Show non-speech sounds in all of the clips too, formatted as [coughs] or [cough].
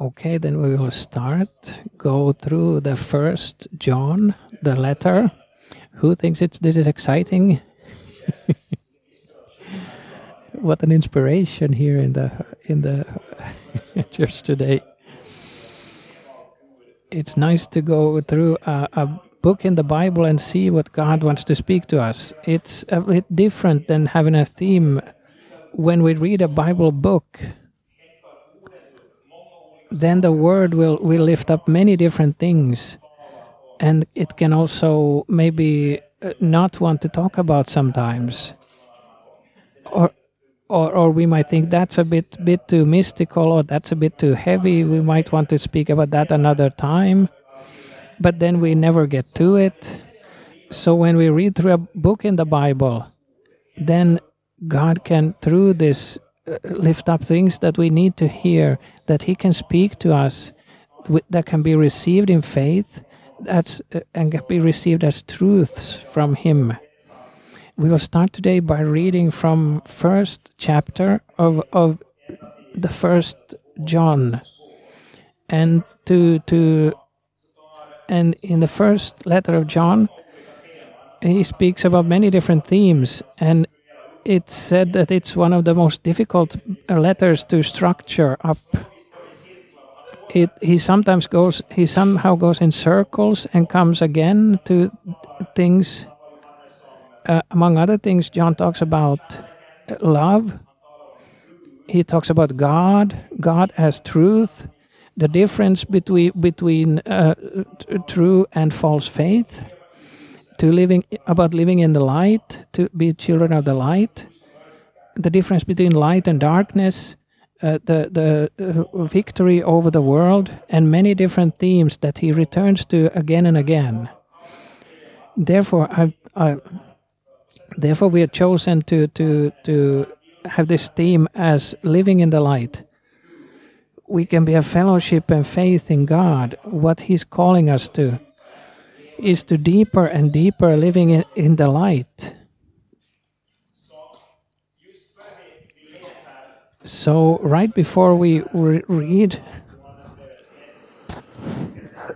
Okay, then we will start. Go through the first John, the letter. Who thinks it's this is exciting? [laughs] what an inspiration here in the in the [laughs] church today. It's nice to go through a, a book in the Bible and see what God wants to speak to us. It's a bit different than having a theme when we read a Bible book then the word will, will lift up many different things. And it can also maybe uh, not want to talk about sometimes. Or, or, or we might think that's a bit, bit too mystical or that's a bit too heavy. We might want to speak about that another time. But then we never get to it. So when we read through a book in the Bible, then God can, through this lift up things that we need to hear, that He can speak to us, that can be received in faith, that's uh, and can be received as truths from Him. We will start today by reading from first chapter of of the first John, and to to and in the first letter of John, he speaks about many different themes and it's said that it's one of the most difficult letters to structure up. It, he sometimes goes, he somehow goes in circles and comes again to things. Uh, among other things, John talks about love. He talks about God, God as truth, the difference between between uh, true and false faith to living about living in the light, to be children of the light, the difference between light and darkness, uh, the the uh, victory over the world, and many different themes that he returns to again and again. Therefore, I, I therefore we are chosen to to to have this theme as living in the light. We can be a fellowship and faith in God, what He's calling us to is to deeper and deeper living in, in the light. So, right before we re read,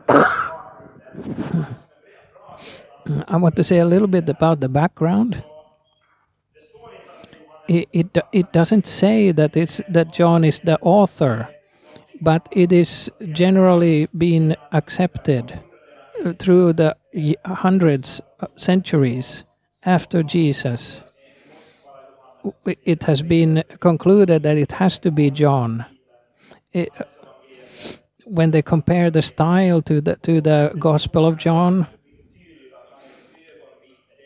[coughs] I want to say a little bit about the background. It, it, it doesn't say that it's that John is the author, but it is generally being accepted through the hundreds, uh, centuries after Jesus, it has been concluded that it has to be John. It, when they compare the style to the to the Gospel of John,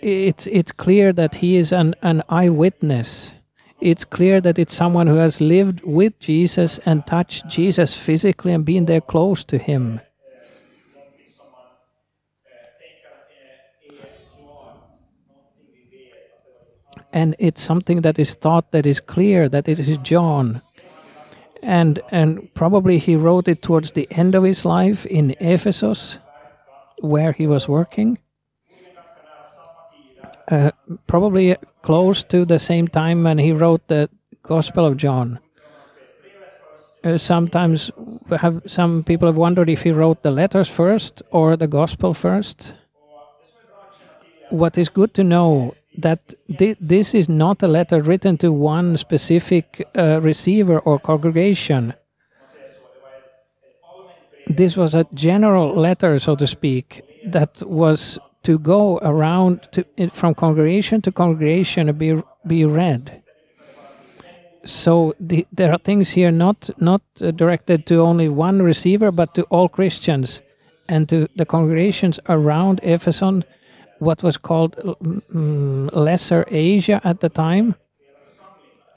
it's it's clear that he is an, an eyewitness. It's clear that it's someone who has lived with Jesus and touched Jesus physically and been there close to him. And it's something that is thought that is clear that it is John. And and probably he wrote it towards the end of his life in Ephesus, where he was working. Uh, probably close to the same time when he wrote the Gospel of John. Uh, sometimes have some people have wondered if he wrote the letters first or the Gospel first. What is good to know that th this is not a letter written to one specific uh, receiver or congregation. This was a general letter, so to speak, that was to go around to, from congregation to congregation and be be read. So the, there are things here not not uh, directed to only one receiver, but to all Christians and to the congregations around Ephesus what was called um, Lesser Asia at the time.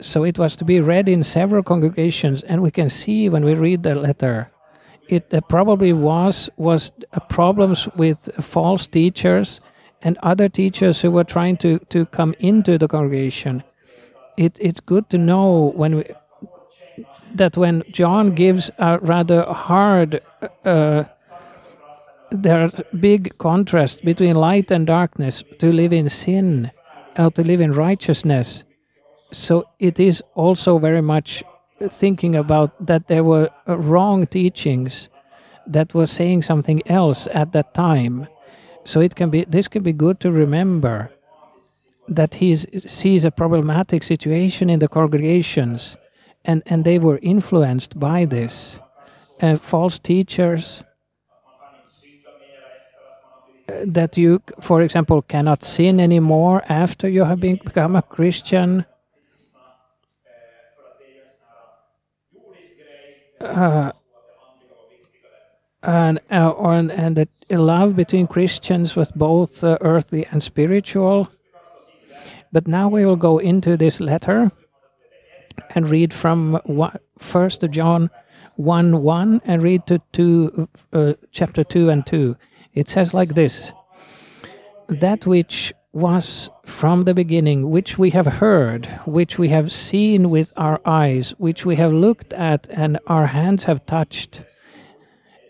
So it was to be read in several congregations, and we can see when we read the letter, it uh, probably was was uh, problems with false teachers and other teachers who were trying to to come into the congregation. It, it's good to know when we that when John gives a rather hard uh, there are big contrast between light and darkness to live in sin or to live in righteousness so it is also very much thinking about that there were uh, wrong teachings that were saying something else at that time. So it can be this can be good to remember that he sees a problematic situation in the congregations, and and they were influenced by this, and false teachers. That you, for example, cannot sin anymore after you have been, become a Christian. Uh, and uh, or, and that love between Christians was both uh, earthly and spiritual. But now we will go into this letter and read from First John one one and read to two, uh, chapter two and two. It says like this: That which was from the beginning, which we have heard, which we have seen with our eyes, which we have looked at, and our hands have touched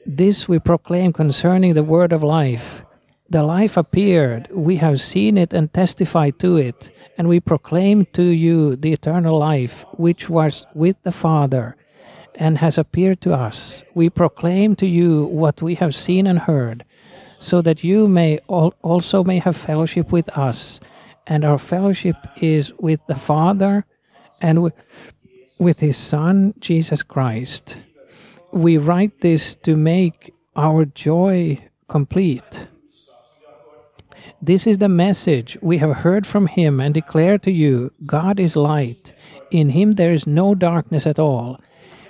this we proclaim concerning the word of life. The life appeared, we have seen it and testified to it, and we proclaim to you the eternal life, which was with the Father and has appeared to us. We proclaim to you what we have seen and heard, so that you may al- also may have fellowship with us. And our fellowship is with the Father and wi- with his Son, Jesus Christ we write this to make our joy complete. This is the message we have heard from him and declare to you God is light. In him there is no darkness at all.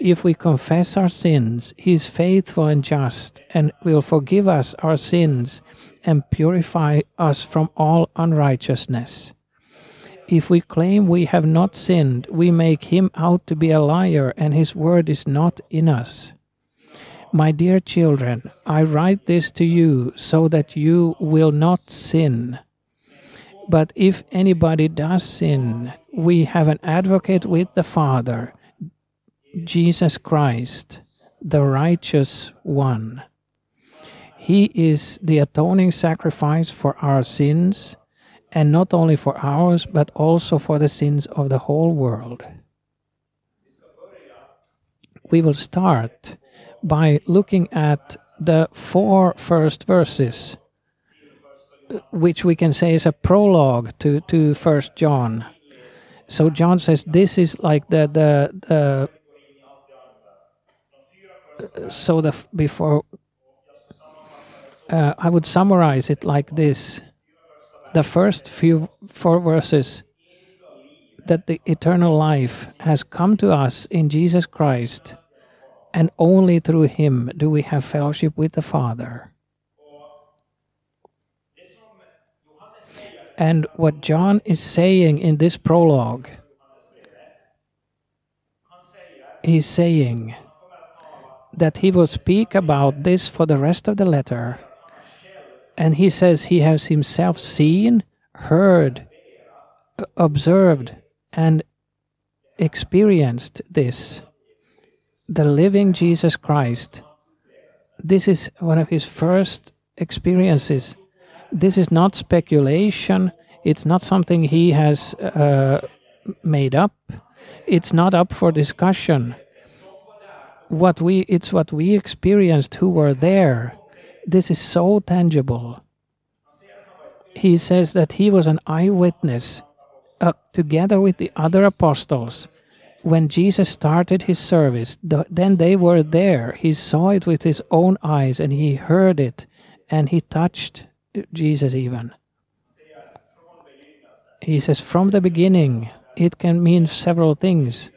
If we confess our sins, he is faithful and just, and will forgive us our sins and purify us from all unrighteousness. If we claim we have not sinned, we make him out to be a liar, and his word is not in us. My dear children, I write this to you so that you will not sin. But if anybody does sin, we have an advocate with the Father, Jesus Christ, the righteous one. He is the atoning sacrifice for our sins, and not only for ours, but also for the sins of the whole world. We will start by looking at the four first verses, which we can say is a prologue to, to First John. So John says this is like the the, the so the before uh, I would summarize it like this: the first few four verses that the eternal life has come to us in Jesus Christ and only through him do we have fellowship with the Father. And what John is saying in this prologue, he's saying that he will speak about this for the rest of the letter. And he says he has himself seen, heard, observed, and experienced this the living Jesus Christ. This is one of his first experiences. This is not speculation. It's not something he has uh, made up. It's not up for discussion. What we it's what we experienced who were there. This is so tangible. He says that he was an eyewitness uh, together with the other apostles when Jesus started his service, the, then they were there. He saw it with his own eyes and he heard it and he touched Jesus even. He says, from the beginning, it can mean several things,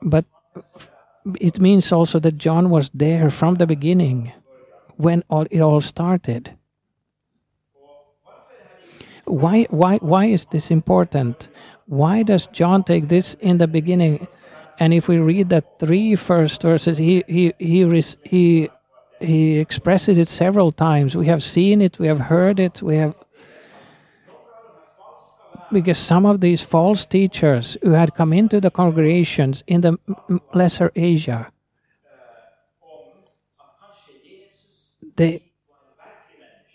but it means also that John was there from the beginning when all, it all started. Why, why, why is this important? Why does John take this in the beginning And if we read the three first verses, he he he he he expresses it several times. We have seen it, we have heard it, we have because some of these false teachers who had come into the congregations in the lesser Asia they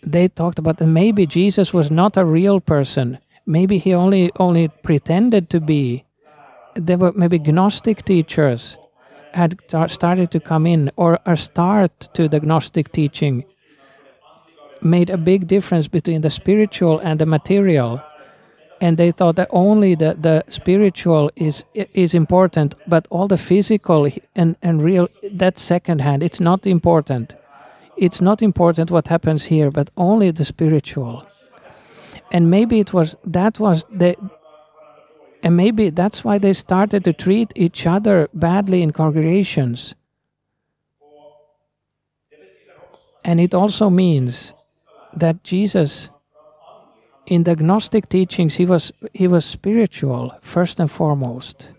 they talked about that maybe Jesus was not a real person. Maybe he only only pretended to be. There were maybe gnostic teachers had started to come in or a start to the gnostic teaching made a big difference between the spiritual and the material and they thought that only the, the spiritual is is important but all the physical and, and real that's second hand it's not important it's not important what happens here but only the spiritual and maybe it was that was the and maybe that's why they started to treat each other badly in congregations. And it also means that Jesus, in the Gnostic teachings, he was, he was spiritual first and foremost.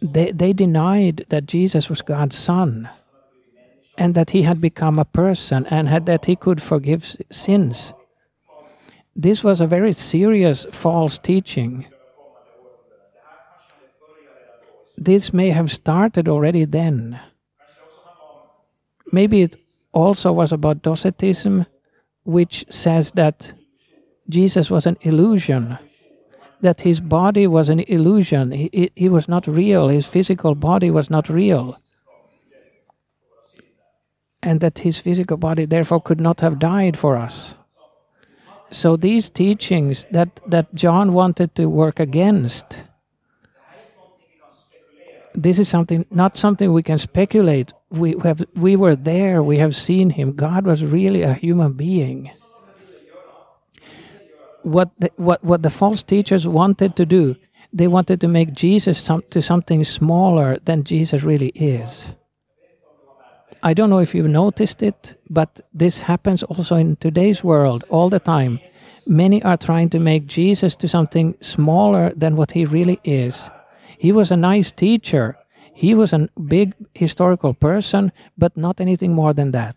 They, they denied that Jesus was God's Son and that he had become a person and had, that he could forgive sins this was a very serious false teaching. This may have started already then. Maybe it also was about Docetism, which says that Jesus was an illusion, that his body was an illusion. He, he, he was not real, his physical body was not real. And that his physical body therefore could not have died for us. So these teachings that, that John wanted to work against, this is something not something we can speculate. We have we were there, we have seen him. God was really a human being. What the, what what the false teachers wanted to do, they wanted to make Jesus some, to something smaller than Jesus really is. I don't know if you've noticed it, but this happens also in today's world all the time. Many are trying to make Jesus to something smaller than what he really is. He was a nice teacher. He was a big historical person, but not anything more than that.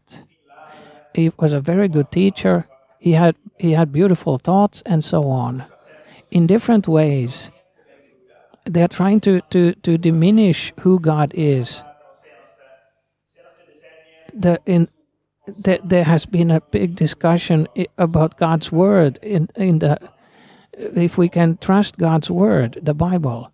He was a very good teacher. He had he had beautiful thoughts and so on. In different ways, they are trying to, to, to diminish who God is the in there, there has been a big discussion about God's word in in the if we can trust God's word, the Bible.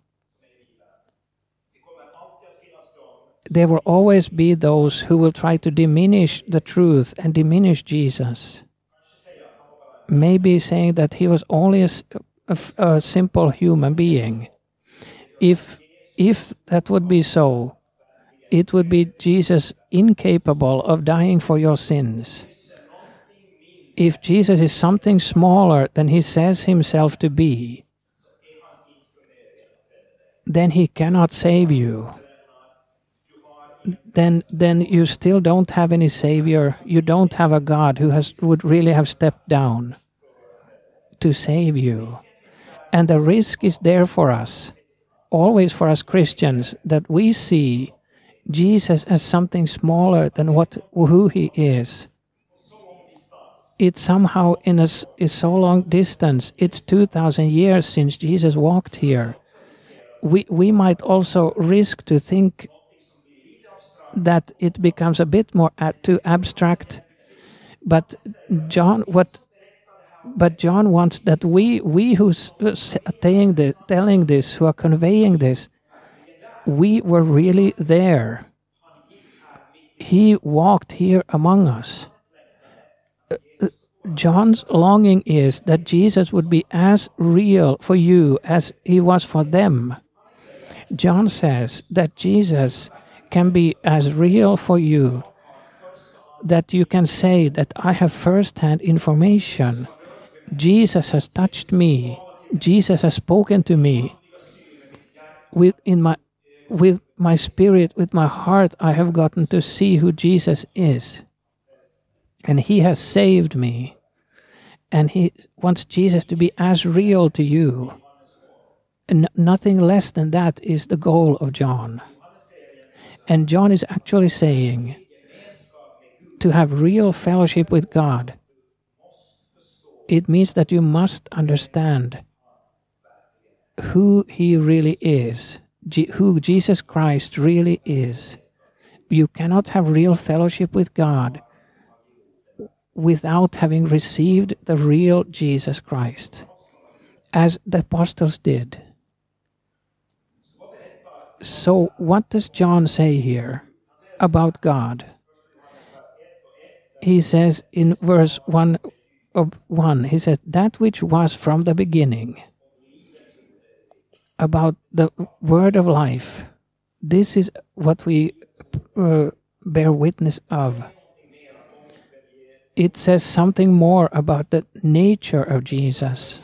There will always be those who will try to diminish the truth and diminish Jesus. Maybe saying that he was only a, a, a simple human being. If if that would be so, it would be Jesus incapable of dying for your sins. If Jesus is something smaller than he says himself to be, then he cannot save you. Then, then you still don't have any savior. You don't have a God who has would really have stepped down to save you. And the risk is there for us, always for us Christians, that we see Jesus as something smaller than what who he is. It's somehow in a is so long distance. It's two thousand years since Jesus walked here. We we might also risk to think that it becomes a bit more too abstract. But John, what? But John wants that we we who's saying this, telling this, who are conveying this, we were really there. He walked here among us. John's longing is that Jesus would be as real for you as he was for them. John says that Jesus can be as real for you that you can say that I have first hand information. Jesus has touched me. Jesus has spoken to me. With in my with my spirit, with my heart, I have gotten to see who Jesus is. And He has saved me. And He wants Jesus to be as real to you N- nothing less than that is the goal of John. And John is actually saying to have real fellowship with God, it means that you must understand who He really is, who Jesus Christ really is. You cannot have real fellowship with God without having received the real Jesus Christ, as the apostles did. So, what does John say here about God? He says in verse 1 of 1, he says, That which was from the beginning, about the word of life. This is what we uh, bear witness of. It says something more about the nature of Jesus.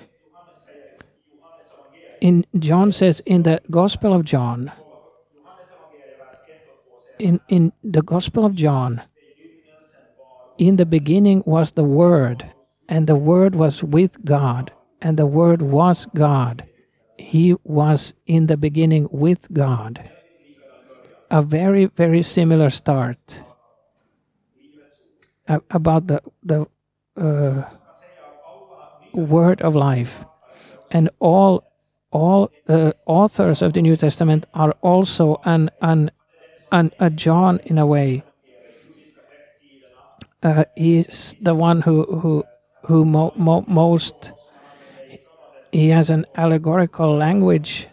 In John says in the Gospel of John, in, in the Gospel of John, in the beginning was the Word, and the Word was with God, and the Word was God. He was in the beginning with God. A very, very similar start about the, the uh, Word of life. And all all uh, authors of the New Testament are also an, an, an a John in a way. Uh, he's the one who who who mo mo most he has an allegorical language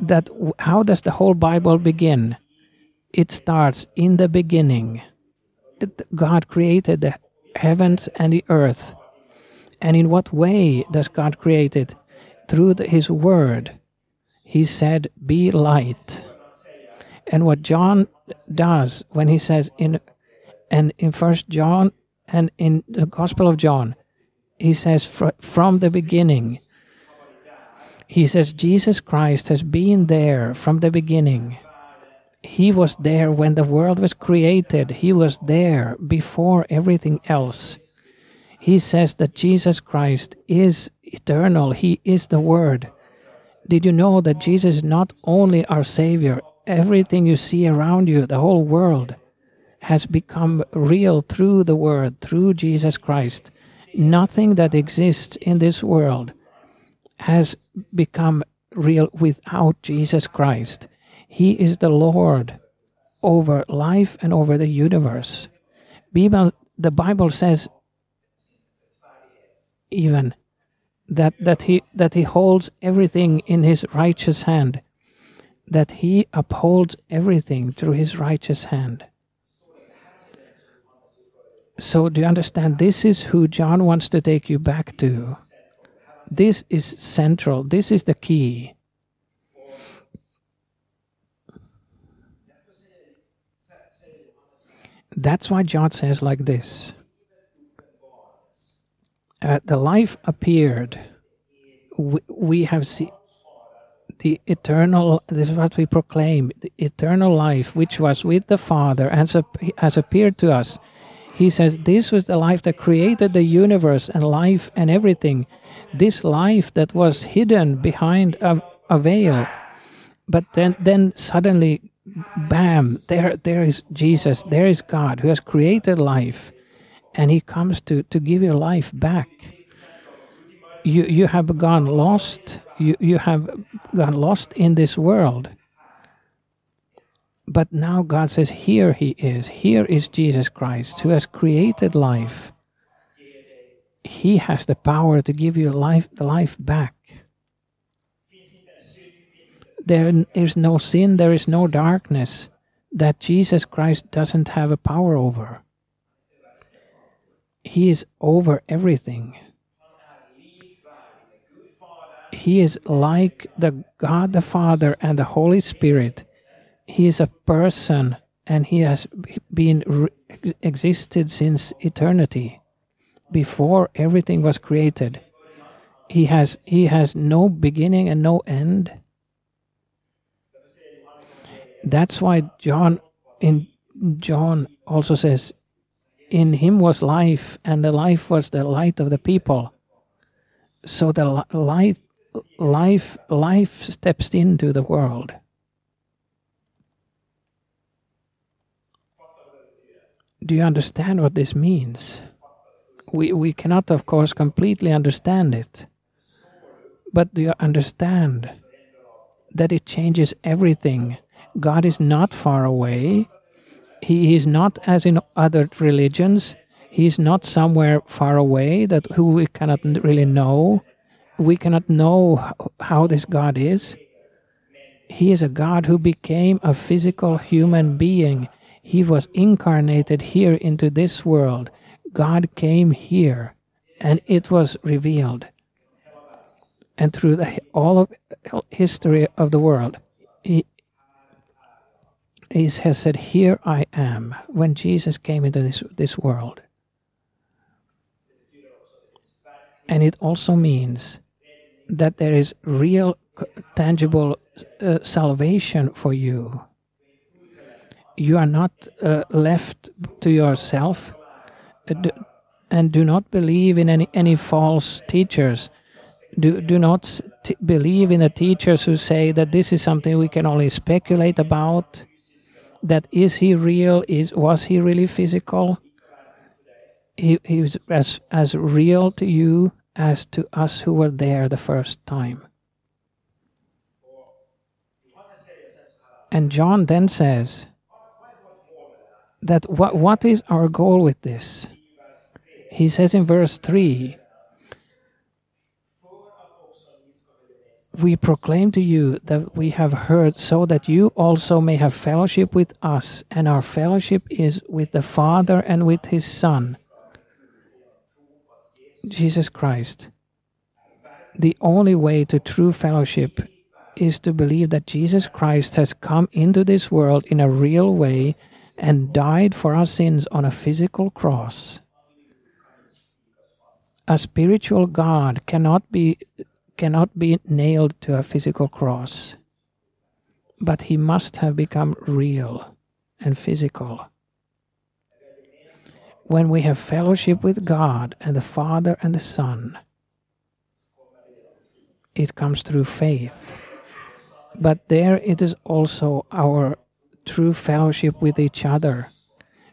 that how does the whole bible begin? It starts in the beginning. God created the heavens and the earth. And in what way does god create it? Through the, his word. He said be light and what john does when he says in and in first john and in the gospel of john he says from the beginning he says Jesus Christ has been there from the beginning. He was there when the world was created. He was there before everything else. He says that Jesus Christ is eternal. He is the Word. Did you know that Jesus is not only our Savior? Everything you see around you, the whole world, has become real through the Word, through Jesus Christ. Nothing that exists in this world has become real without Jesus Christ. He is the Lord over life and over the universe. Bible, the Bible says even that, that, he, that he holds everything in his righteous hand, that he upholds everything through his righteous hand. So, do you understand? This is who John wants to take you back to. This is central. This is the key. That's why John says like this. Uh, the life appeared. We, we have seen the eternal, this is what we proclaim, the eternal life which was with the Father and has appeared to us. He says, This was the life that created the universe and life and everything. This life that was hidden behind a, a veil. But then then suddenly bam there there is jesus there is god who has created life. And he comes to to give your life back you you have gone lost you you have gone lost in this world but now god says here he is here is jesus christ who has created life he has the power to give you life, life back. There is no sin, there is no darkness that Jesus Christ doesn't have a power over. He is over everything. He is like the God the Father and the Holy Spirit. He is a person and he has been existed since eternity before everything was created. He has he has no beginning and no end. That's why John in John also says in him was life and the life was the light of the people. So the light life life steps into the world. Do you understand what this means? We we cannot of course completely understand it. But do you understand that it changes everything? God is not far away. He is not as in other religions. He is not somewhere far away that who we cannot really know. We cannot know how this God is. He is a God who became a physical human being. He was incarnated here into this world. God came here and it was revealed and through the, all of history of the world, he, he has said, Here I am, when Jesus came into this, this world. And it also means that there is real, tangible uh, salvation for you. You are not uh, left to yourself uh, and do not believe in any, any false teachers do, do not believe in the teachers who say that this is something we can only speculate about. That is he real? Is was he really physical? He, he was as as real to you as to us who were there the first time. And John then says that what, what is our goal with this? He says in verse 3 we proclaim to you that we have heard, so that you also may have fellowship with us, and our fellowship is with the Father and with His Son, Jesus Christ. The only way to true fellowship is to believe that Jesus Christ has come into this world in a real way and died for our sins on a physical cross. A spiritual God cannot be cannot be nailed to a physical cross, but he must have become real and physical. When we have fellowship with God and the Father and the Son, it comes through faith. But there it is also our true fellowship with each other.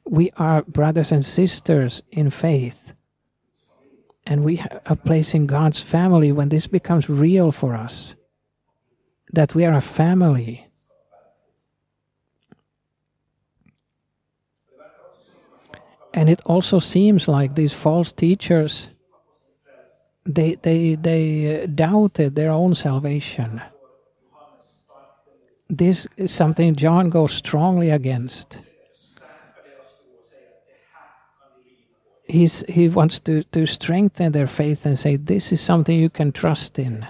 We are brothers and sisters in faith and we have a place in God's family when this becomes real for us that we are a family. And it also seems like these false teachers they they they doubted their own salvation. This is something John goes strongly against. he's, he wants to, to strengthen their faith and say, This is something you can trust in.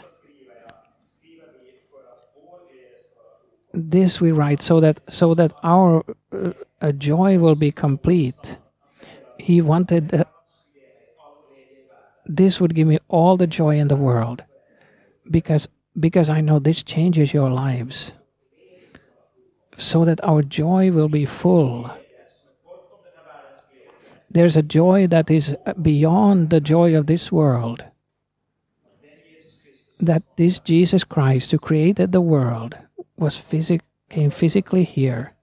This we write so that so that our uh, joy will be complete. He wanted uh, this would give me all the joy in the world, because because I know this changes your lives, so that our joy will be full there's a joy that is beyond the joy of this world. That this Jesus Christ who created the world was physic came physically here.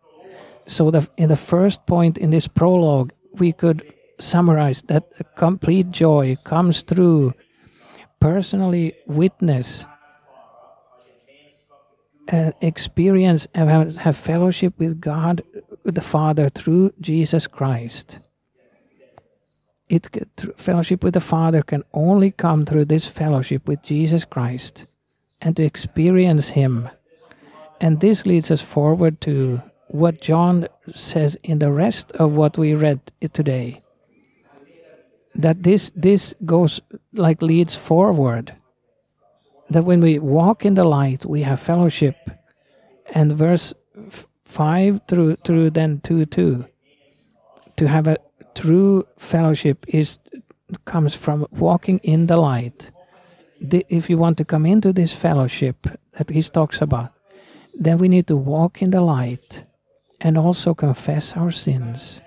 So the, in the first point in this prologue, we could summarize that complete joy comes through personally witness uh, experience and have fellowship with God the Father through Jesus Christ it fellowship with the Father can only come through this fellowship with Jesus Christ and to experience Him. And this leads us forward to what John says in the rest of what we read today. That this this goes like leads forward. That when we walk in the light, we have fellowship. And verse five through through then two two to have a true fellowship is comes from walking in the light. The, if you want to come into this fellowship that he talks about, then we need to walk in the light and also confess our sins.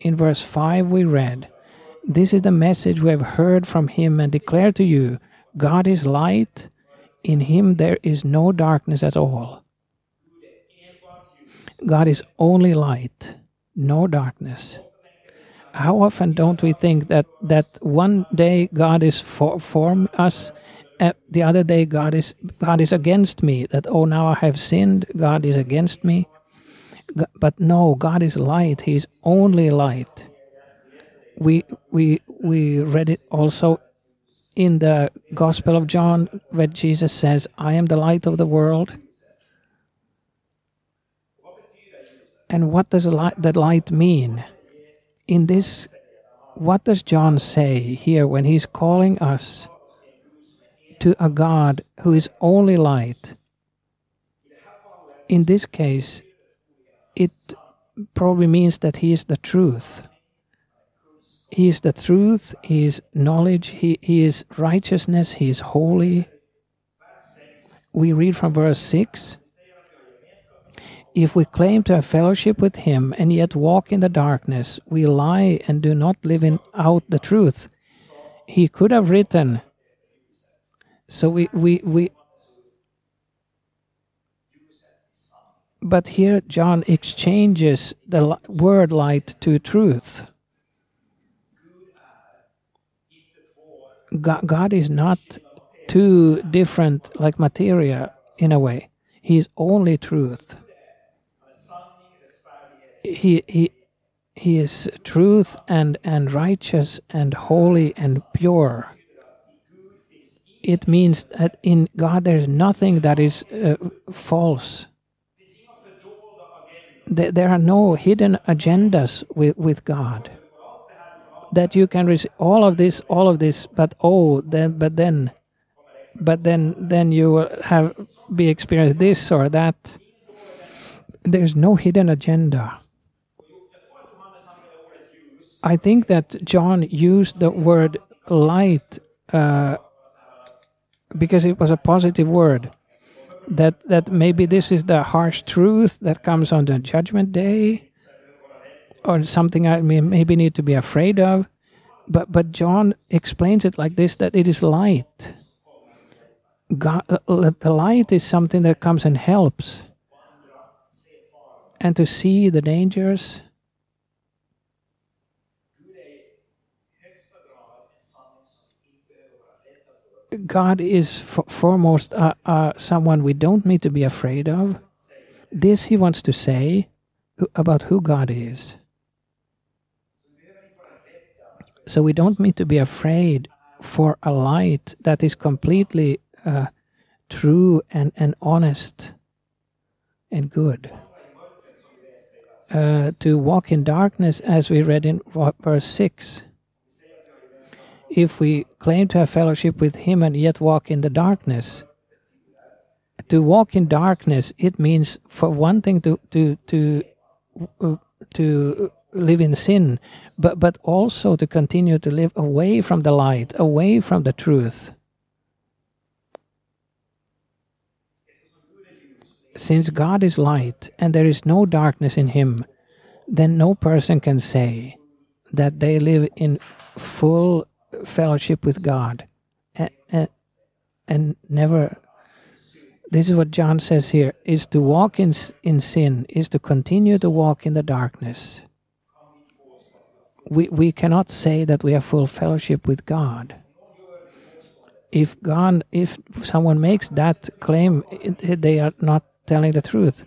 In verse 5, we read, This is the message we have heard from him and declare to you God is light, In him there is no darkness at all. God is only light, no darkness. How often don't we think that that one day God is for, for us, uh, the other day God is God is against me? That oh now I have sinned, God is against me. But no, God is light. He is only light. We we we read it also in the Gospel of John where Jesus says, "I am the light of the world." And what does that light mean? In this, what does John say here when he's calling us to a God who is only light? In this case, it probably means that he is the truth. He is the truth, he is knowledge, he, he is righteousness, he is holy. We read from verse 6 If we claim to have fellowship with him and yet walk in the darkness, we lie and do not live in, out the truth. He could have written, so we, we, we but here John exchanges the word light to truth. God, is not two different like materia in a way. He is only truth. He he he is truth and and righteous and holy and pure. It means that in God there is nothing that is uh, false. There are no hidden agendas with, with God that you can receive all of this, all of this, but oh, then, but then, but then, then you will have be experienced this or that. There's no hidden agenda. I think that John used the word light uh, because it was a positive word. That that maybe this is the harsh truth that comes on the judgment day or something I may, maybe need to be afraid of. But but John explains it like this: that it is light. God, uh, the light is something that comes and helps, and to see the dangers. God is foremost uh, uh, someone we don't need to be afraid of. This he wants to say about who God is. So we don't need to be afraid for a light that is completely uh, true and, and honest and good. Uh, to walk in darkness, as we read in verse 6. If we claim to have fellowship with Him and yet walk in the darkness, to walk in darkness, it means for one thing to to to uh, to live in sin, but, but also to continue to live away from the light, away from the truth. Since God is light and there is no darkness in him, then no person can say that they live in full fellowship with God and, and, and never this is what John says here is to walk in in sin is to continue to walk in the darkness we, we cannot say that we have full fellowship with God. If God, if someone makes that claim, they are not telling the truth.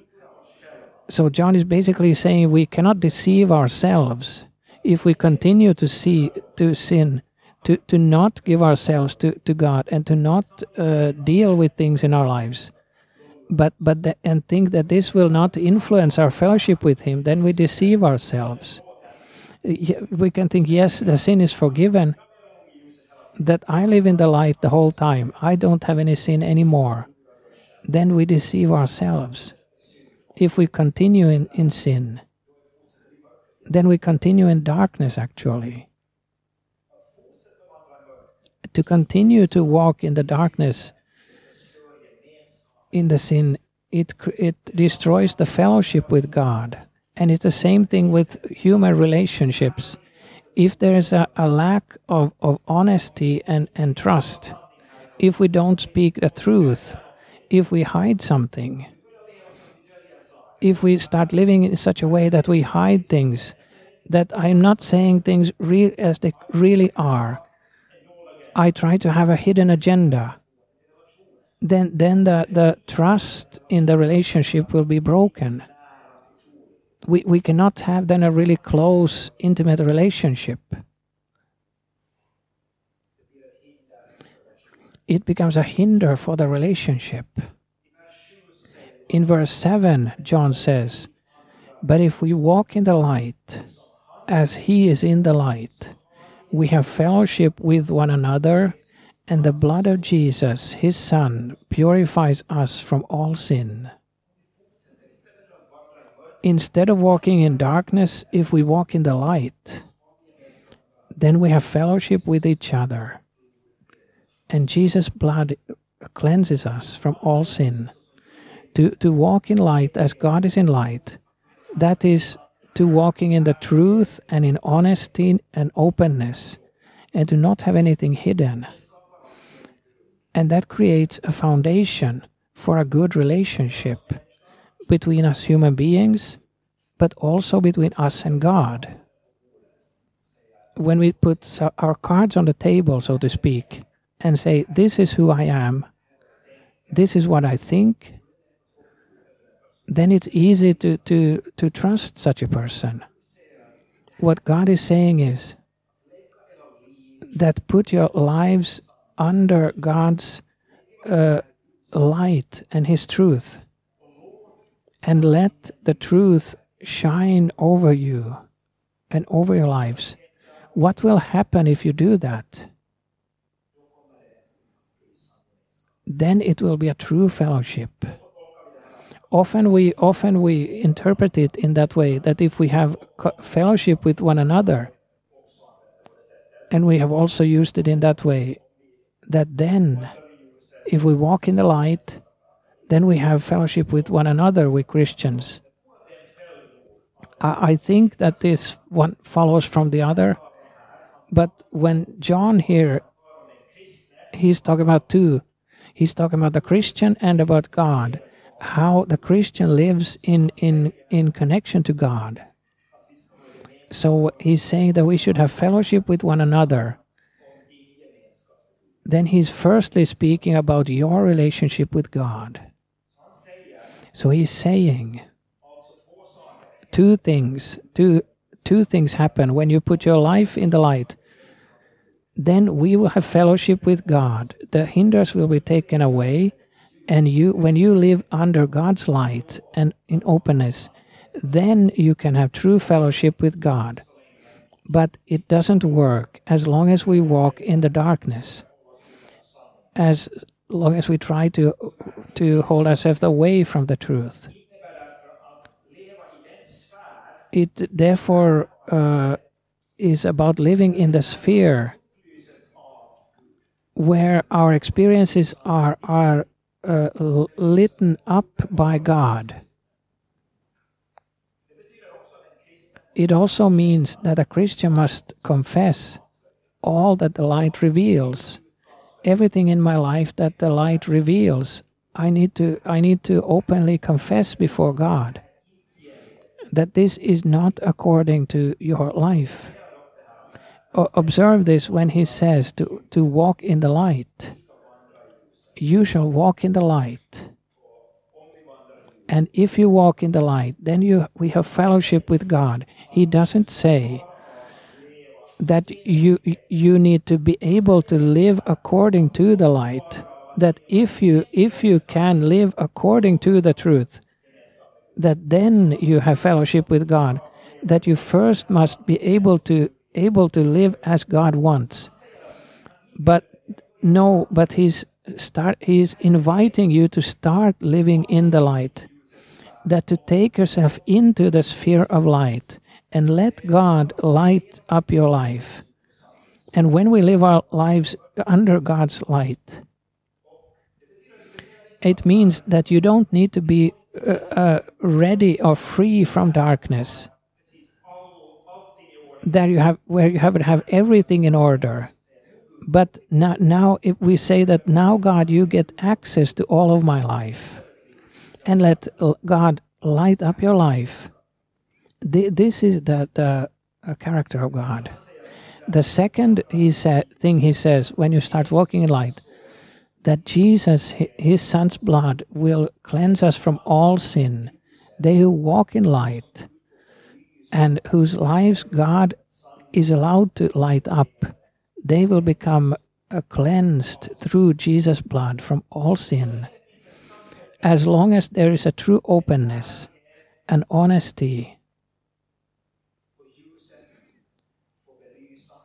So John is basically saying we cannot deceive ourselves if we continue to see to sin, to, to not give ourselves to, to God and to not uh, deal with things in our lives. But but the, and think that this will not influence our fellowship with Him, then we deceive ourselves we can think, yes, the sin is forgiven, that I live in the light the whole time, I don't have any sin anymore, then we deceive ourselves. If we continue in, in sin, then we continue in darkness actually. To continue to walk in the darkness, in the sin, it, it destroys the fellowship with God. And it's the same thing with human relationships. If there is a, a lack of, of honesty and, and trust, if we don't speak the truth, if we hide something, if we start living in such a way that we hide things, that I'm not saying things real as they really are. I try to have a hidden agenda. Then, then the, the trust in the relationship will be broken. We, we cannot have then a really close, intimate relationship. It becomes a hinder for the relationship. In verse 7, John says, But if we walk in the light, as he is in the light, we have fellowship with one another, and the blood of Jesus, his Son, purifies us from all sin. Instead of walking in darkness, if we walk in the light, then we have fellowship with each other. And Jesus' blood cleanses us from all sin. To, to walk in light as God is in light, that is to walking in the truth and in honesty and openness, and to not have anything hidden. And that creates a foundation for a good relationship between us human beings, but also between us and God. When we put our cards on the table, so to speak, and say, This is who I am, this is what I think, then it's easy to, to, to trust such a person. What God is saying is that put your lives under God's uh, light and His truth, and let the truth shine over you and over your lives. What will happen if you do that? Then it will be a true fellowship often we often we interpret it in that way that if we have fellowship with one another and we have also used it in that way that then if we walk in the light then we have fellowship with one another with christians i, I think that this one follows from the other but when john here he's talking about two he's talking about the christian and about god how the Christian lives in, in, in connection to God. So he's saying that we should have fellowship with one another. Then he's firstly speaking about your relationship with God. So he's saying two things, two, two things happen when you put your life in the light. Then we will have fellowship with God. The hinders will be taken away and you when you live under god's light and in openness then you can have true fellowship with god but it doesn't work as long as we walk in the darkness as long as we try to to hold ourselves away from the truth it therefore uh, is about living in the sphere where our experiences are are uh, lit up by God. It also means that a Christian must confess all that the light reveals. Everything in my life that the light reveals, I need to I need to openly confess before God that this is not according to your life. O observe this when he says to, to walk in the light you shall walk in the light. And if you walk in the light, then you we have fellowship with God. He doesn't say that you you need to be able to live according to the light. That if you if you can live according to the truth, that then you have fellowship with God. That you first must be able to able to live as God wants. But no, but he's start he's inviting you to start living in the light that to take yourself into the sphere of light and let God light up your life. And when we live our lives under God's light it means that you don't need to be uh, uh, ready or free from darkness. That you have where you have to have everything in order. But now, now if we say that now god you get access to all of my life and let god light up your life this is the, the uh, character of god the second he said, thing he says when you start walking in light that jesus his son's blood will cleanse us from all sin they who walk in light and whose lives god is allowed to light up they will become uh, cleansed through Jesus' blood from all sin. As long as there is a true openness and honesty,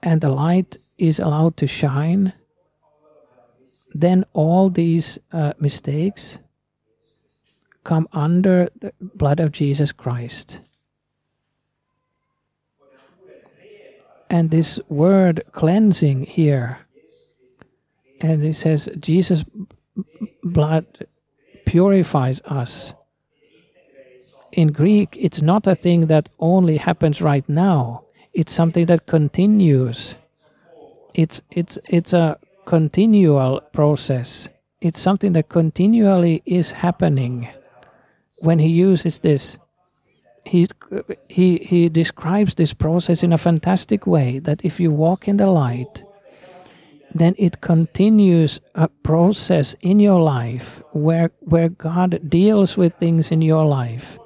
and the light is allowed to shine, then all these uh, mistakes come under the blood of Jesus Christ. and this word cleansing here and it says jesus blood purifies us in greek it's not a thing that only happens right now it's something that continues. It's it's it's a continual process. It's something that continually is happening. When he uses this he, he, he describes this process in a fantastic way that if you walk in the light, then it continues a process in your life where, where God deals with things in your life.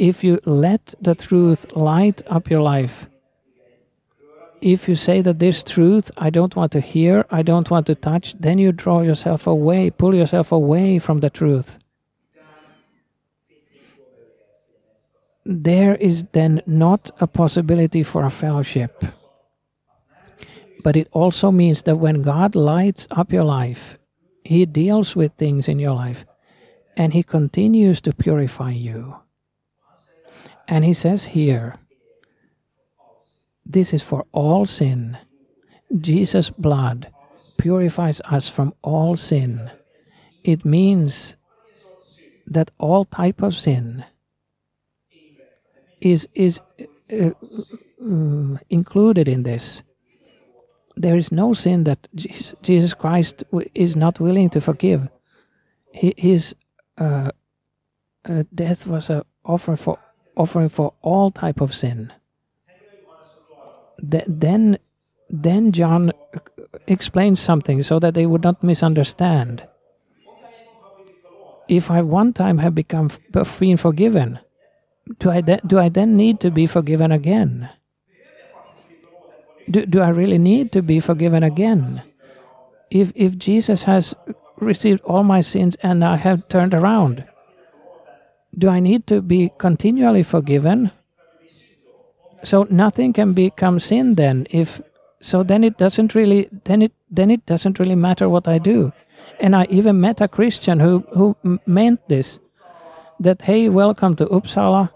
If you let the truth light up your life, if you say that this truth I don't want to hear, I don't want to touch, then you draw yourself away, pull yourself away from the truth. there is then not a possibility for a fellowship. But it also means that when God lights up your life, He deals with things in your life and He continues to purify you. And He says here, this is for all sin. Jesus' blood purifies us from all sin. It means that all type of sin is is uh, uh, included in this. There is no sin that Jesus Christ is not willing to forgive. His uh, uh, death was an offer for offering for all type of sin. Th then, then John explains something so that they would not misunderstand. If I one time have become been forgiven, do I, de- do I then need to be forgiven again? Do, do I really need to be forgiven again? If, if Jesus has received all my sins and I have turned around, do I need to be continually forgiven? So nothing can become sin then if so then it doesn't really then it then it doesn't really matter what I do. And I even met a Christian who who meant this that hey welcome to Uppsala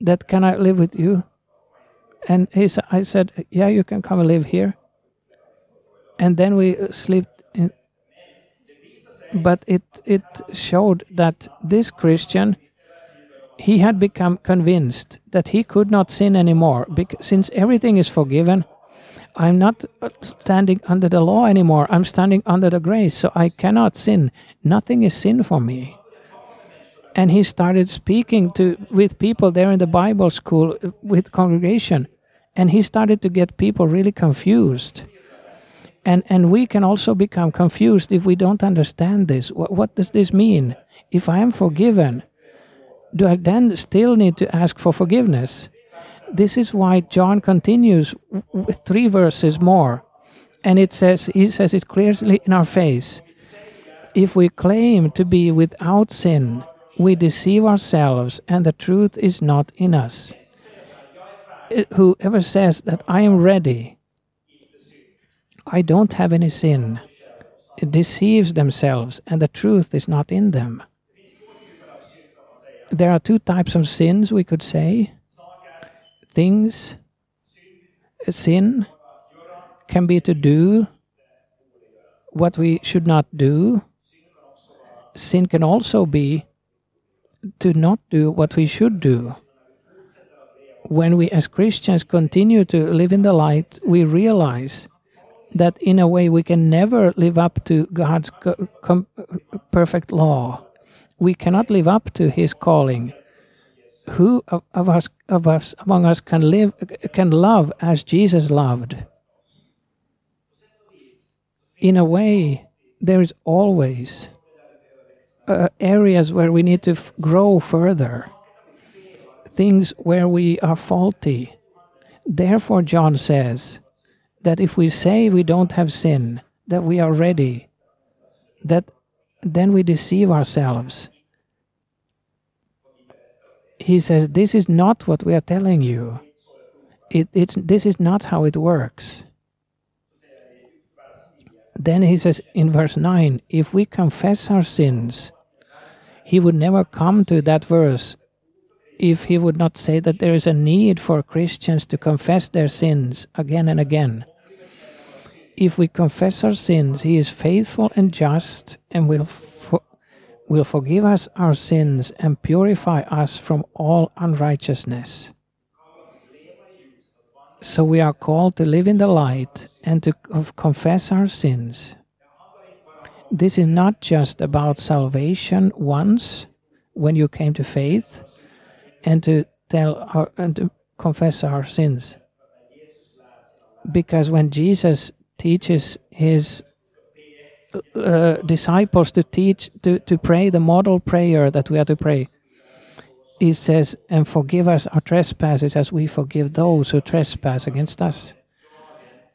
that can I live with you? And he I said, yeah, you can come and live here. And then we uh, slept in. But it, it showed that this Christian, he had become convinced that he could not sin anymore. Because since everything is forgiven, I'm not uh, standing under the law anymore. I'm standing under the grace. So I cannot sin. Nothing is sin for me and he started speaking to with people there in the bible school uh, with congregation and he started to get people really confused and and we can also become confused if we don't understand this. What, what does this mean? If i am forgiven do i then still need to ask for forgiveness? This is why john continues with three verses more. And it says he says it clearly in our face. If we claim to be without sin we deceive ourselves and the truth is not in us. Whoever says that I am ready, I don't have any sin, it deceives themselves and the truth is not in them. There are two types of sins, we could say. Things, uh, sin can be to do what we should not do. Sin can also be to not do what we should do. When we as Christians continue to live in the light, we realize that in a way we can never live up to God's perfect law. We cannot live up to His calling. Who of, of us of us among us can live can love as Jesus loved? In a way, there is always uh, areas where we need to f- grow further, things where we are faulty. Therefore, John says that if we say we don't have sin, that we are ready, that then we deceive ourselves. He says, This is not what we are telling you. It, it's, this is not how it works. Then he says in verse 9, if we confess our sins, he would never come to that verse if he would not say that there is a need for Christians to confess their sins again and again. If we confess our sins, he is faithful and just and will, will forgive us our sins and purify us from all unrighteousness. So we are called to live in the light and to confess our sins. This is not just about salvation once when you came to faith and to tell our, and to confess our sins. Because when Jesus teaches his uh, disciples to teach to, to pray the model prayer that we are to pray, he says, and forgive us our trespasses as we forgive those who trespass against us.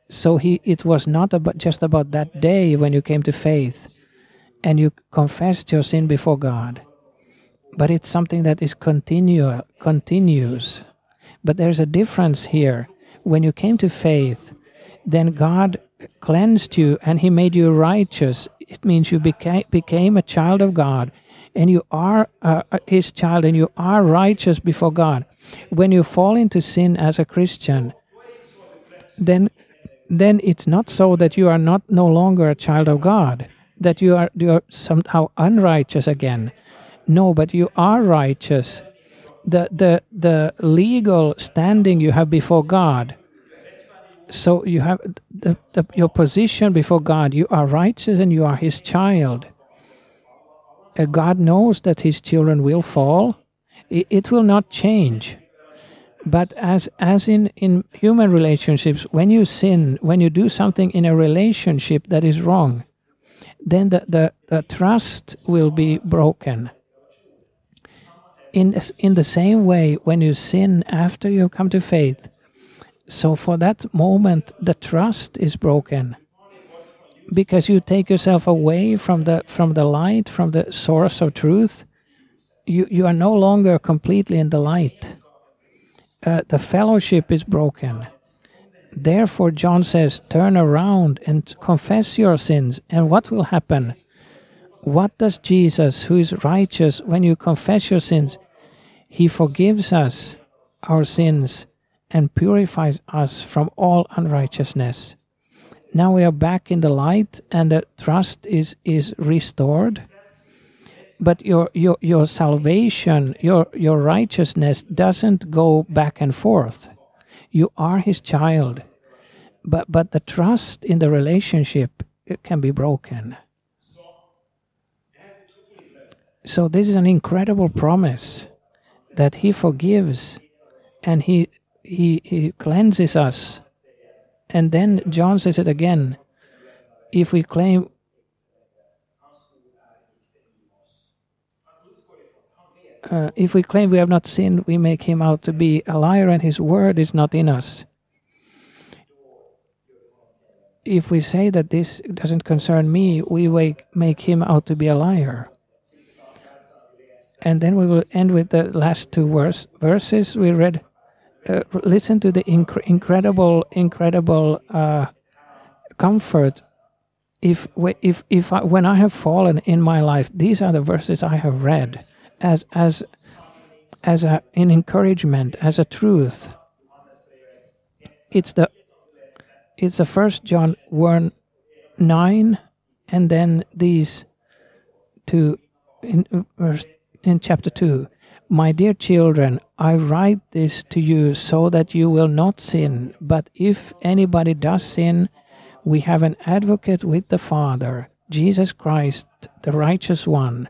So he, it was not about just about that day when you came to faith and you confessed your sin before God, but it's something that is continual, continues. But there's a difference here. When you came to faith, then God cleansed you and He made you righteous. It means you became, became a child of God and you are uh, his child and you are righteous before God. When you fall into sin as a Christian, then then it's not so that you are not no longer a child of God, that you are you are somehow unrighteous again. No, but you are righteous. The the the legal standing you have before God. So you have the, the, your position before God. You are righteous and you are His child uh, God knows that His children will fall. It, it will not change. But as as in in human relationships, when you sin, when you do something in a relationship that is wrong, then the, the, the trust will be broken. In in the same way, when you sin after you come to faith, so for that moment the trust is broken. Because you take yourself away from the from the light from the source of truth you you are no longer completely in the light. Uh, the fellowship is broken. Therefore john says turn around and confess your sins. And what will happen? What does jesus who is righteous when you confess your sins he forgives us our sins and purifies us from all unrighteousness. Now we are back in the light and the trust is is restored. But your your your salvation your your righteousness doesn't go back and forth. You are his child. But but the trust in the relationship it can be broken. So this is an incredible promise that he forgives and he he, he cleanses us and then John says it again. If we claim uh, if we claim we have not sinned, we make him out to be a liar, and his word is not in us. If we say that this doesn't concern me, we make him out to be a liar. And then we will end with the last two verse, verses we read uh, listen to the inc- incredible, incredible uh, comfort. If if if I, when I have fallen in my life, these are the verses I have read as as as a, an encouragement, as a truth. It's the it's the first John one nine, and then these two in verse in chapter two. My dear children, I write this to you so that you will not sin. But if anybody does sin, We have an advocate with the Father, Jesus Christ, the righteous one.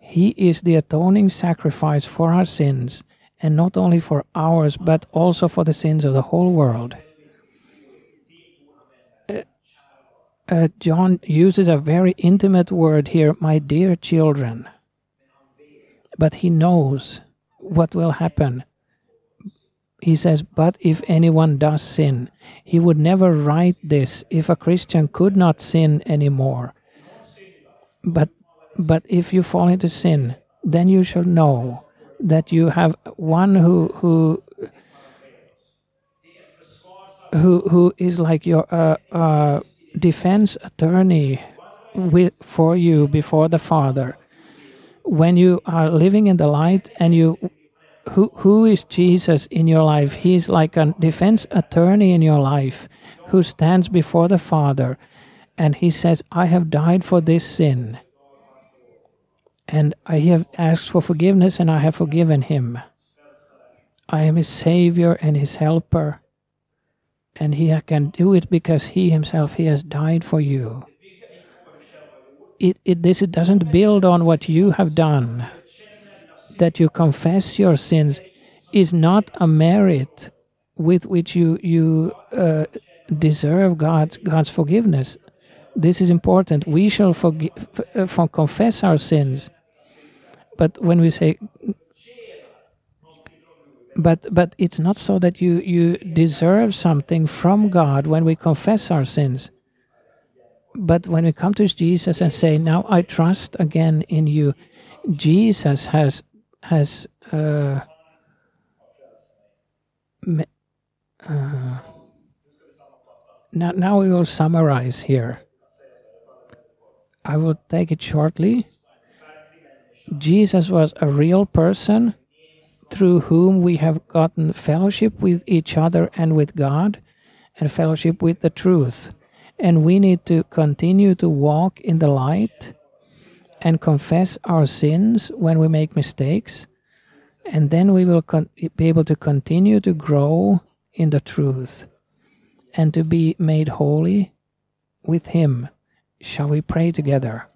He is the atoning sacrifice for our sins, and not only for ours, but also for the sins of the whole world. Uh, uh, John uses a very intimate word here, my dear children. But he knows what will happen. He says, But if anyone does sin, he would never write this if a Christian could not sin anymore. But, but if you fall into sin, then you shall know that you have one who, who who who is like your uh, uh, defense attorney with, for you before the Father. When you are living in the light and you who who is Jesus in your life? He's like a defense attorney in your life who stands before the Father and he says, I have died for this sin. And I have asked for forgiveness and I have forgiven him. I am his savior and his helper. And he can do it because he himself he has died for you. It, it this it doesn't build on what you have done that you confess your sins is not a merit with which you you uh, deserve God's God's forgiveness. This is important. We shall forgive, uh, for confess our sins, but when we say, but but it's not so that you you deserve something from God when we confess our sins. But when we come to Jesus and say, "Now I trust again in you," Jesus has has uh, uh, now, now we will summarize here. I will take it shortly. Jesus was a real person through whom we have gotten fellowship with each other and with God and fellowship with the truth. And we need to continue to walk in the light and confess our sins when we make mistakes, and then we will be able to continue to grow in the truth and to be made holy with Him. Shall we pray together?